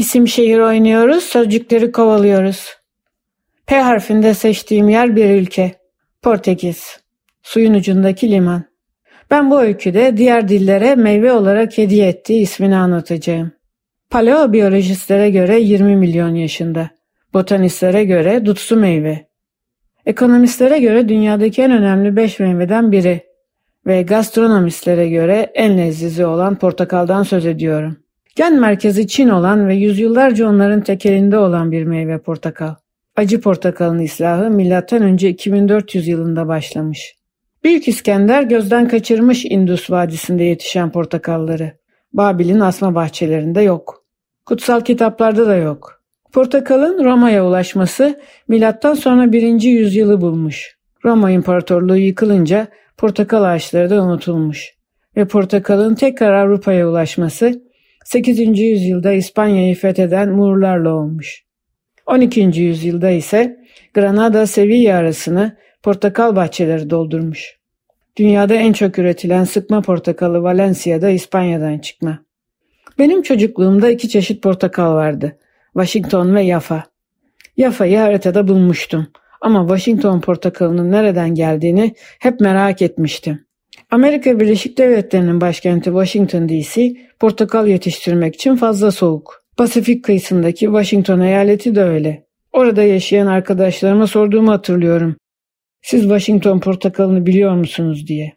İsim şehir oynuyoruz, sözcükleri kovalıyoruz. P harfinde seçtiğim yer bir ülke. Portekiz. Suyun ucundaki liman. Ben bu öyküde diğer dillere meyve olarak hediye ettiği ismini anlatacağım. Paleobiyolojistlere göre 20 milyon yaşında. Botanistlere göre dutsu meyve. Ekonomistlere göre dünyadaki en önemli 5 meyveden biri. Ve gastronomistlere göre en lezzetli olan portakaldan söz ediyorum. Gen merkezi Çin olan ve yüzyıllarca onların tekelinde olan bir meyve portakal. Acı portakalın islahı M.Ö. 2400 yılında başlamış. Büyük İskender gözden kaçırmış Indus Vadisi'nde yetişen portakalları. Babil'in asma bahçelerinde yok. Kutsal kitaplarda da yok. Portakalın Roma'ya ulaşması milattan sonra 1. yüzyılı bulmuş. Roma İmparatorluğu yıkılınca portakal ağaçları da unutulmuş. Ve portakalın tekrar Avrupa'ya ulaşması 8. yüzyılda İspanya'yı fetheden Moorlarla olmuş. 12. yüzyılda ise Granada-Sevilla arasını portakal bahçeleri doldurmuş. Dünyada en çok üretilen sıkma portakalı Valencia'da İspanya'dan çıkma. Benim çocukluğumda iki çeşit portakal vardı. Washington ve Yafa. Yafa'yı haritada bulmuştum. Ama Washington portakalının nereden geldiğini hep merak etmiştim. Amerika Birleşik Devletleri'nin başkenti Washington DC, portakal yetiştirmek için fazla soğuk. Pasifik kıyısındaki Washington eyaleti de öyle. Orada yaşayan arkadaşlarıma sorduğumu hatırlıyorum. Siz Washington portakalını biliyor musunuz diye.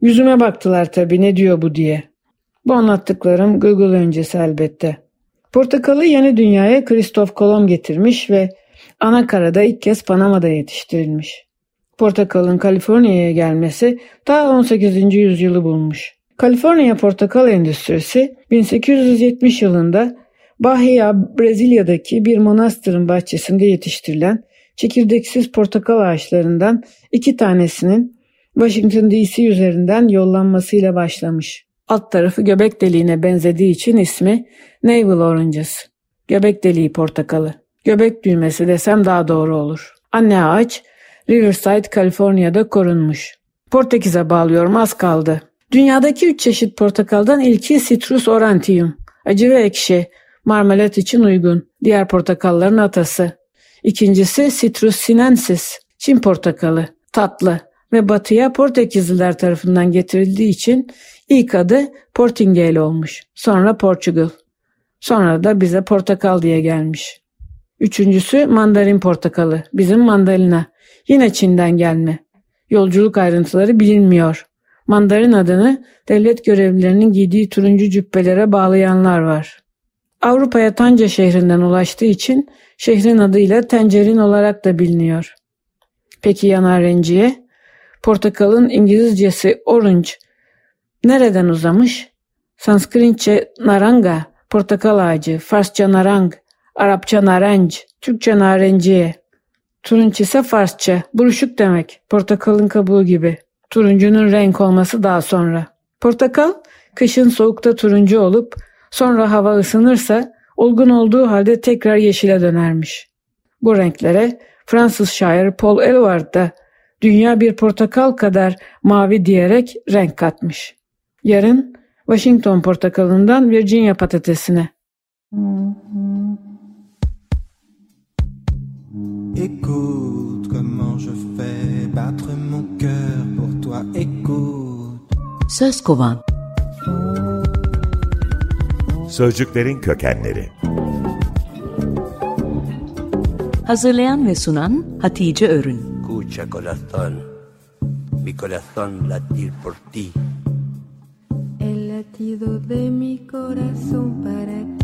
Yüzüme baktılar tabii ne diyor bu diye. Bu anlattıklarım Google öncesi elbette. Portakalı yeni dünyaya Kristof Kolomb getirmiş ve ana karada ilk kez Panama'da yetiştirilmiş. Portakalın Kaliforniya'ya gelmesi daha 18. yüzyılı bulmuş. Kaliforniya portakal endüstrisi 1870 yılında Bahia, Brezilya'daki bir manastırın bahçesinde yetiştirilen çekirdeksiz portakal ağaçlarından iki tanesinin Washington DC üzerinden yollanmasıyla başlamış. Alt tarafı göbek deliğine benzediği için ismi Navel Oranges. Göbek deliği portakalı. Göbek düğmesi desem daha doğru olur. Anne ağaç Riverside, Kaliforniya'da korunmuş. Portekiz'e bağlıyorum az kaldı. Dünyadaki üç çeşit portakaldan ilki Citrus aurantium. Acı ve ekşi. Marmelat için uygun. Diğer portakalların atası. İkincisi Citrus sinensis. Çin portakalı. Tatlı ve batıya Portekizliler tarafından getirildiği için ilk adı Portingale olmuş. Sonra Portugal. Sonra da bize portakal diye gelmiş. Üçüncüsü mandarin portakalı. Bizim mandalina. Yine Çin'den gelme. Yolculuk ayrıntıları bilinmiyor. Mandarin adını devlet görevlilerinin giydiği turuncu cübbelere bağlayanlar var. Avrupa'ya Tanca şehrinden ulaştığı için şehrin adıyla Tencerin olarak da biliniyor. Peki yanar renciye? Portakalın İngilizcesi orange. Nereden uzamış? Sanskritçe naranga, portakal ağacı, Farsça narang, Arapça narenc, Türkçe narenciye. Turunç ise Farsça, buruşuk demek, portakalın kabuğu gibi. Turuncunun renk olması daha sonra. Portakal, kışın soğukta turuncu olup sonra hava ısınırsa olgun olduğu halde tekrar yeşile dönermiş. Bu renklere Fransız şair Paul Eluard da dünya bir portakal kadar mavi diyerek renk katmış. Yarın Washington portakalından Virginia patatesine. Écoute Söz kovan. Sözcüklerin kökenleri. Hazırlayan ve sunan Hatice Örün. Escucha corazón, mi corazón latir por ti. El latido de mi corazón para ti.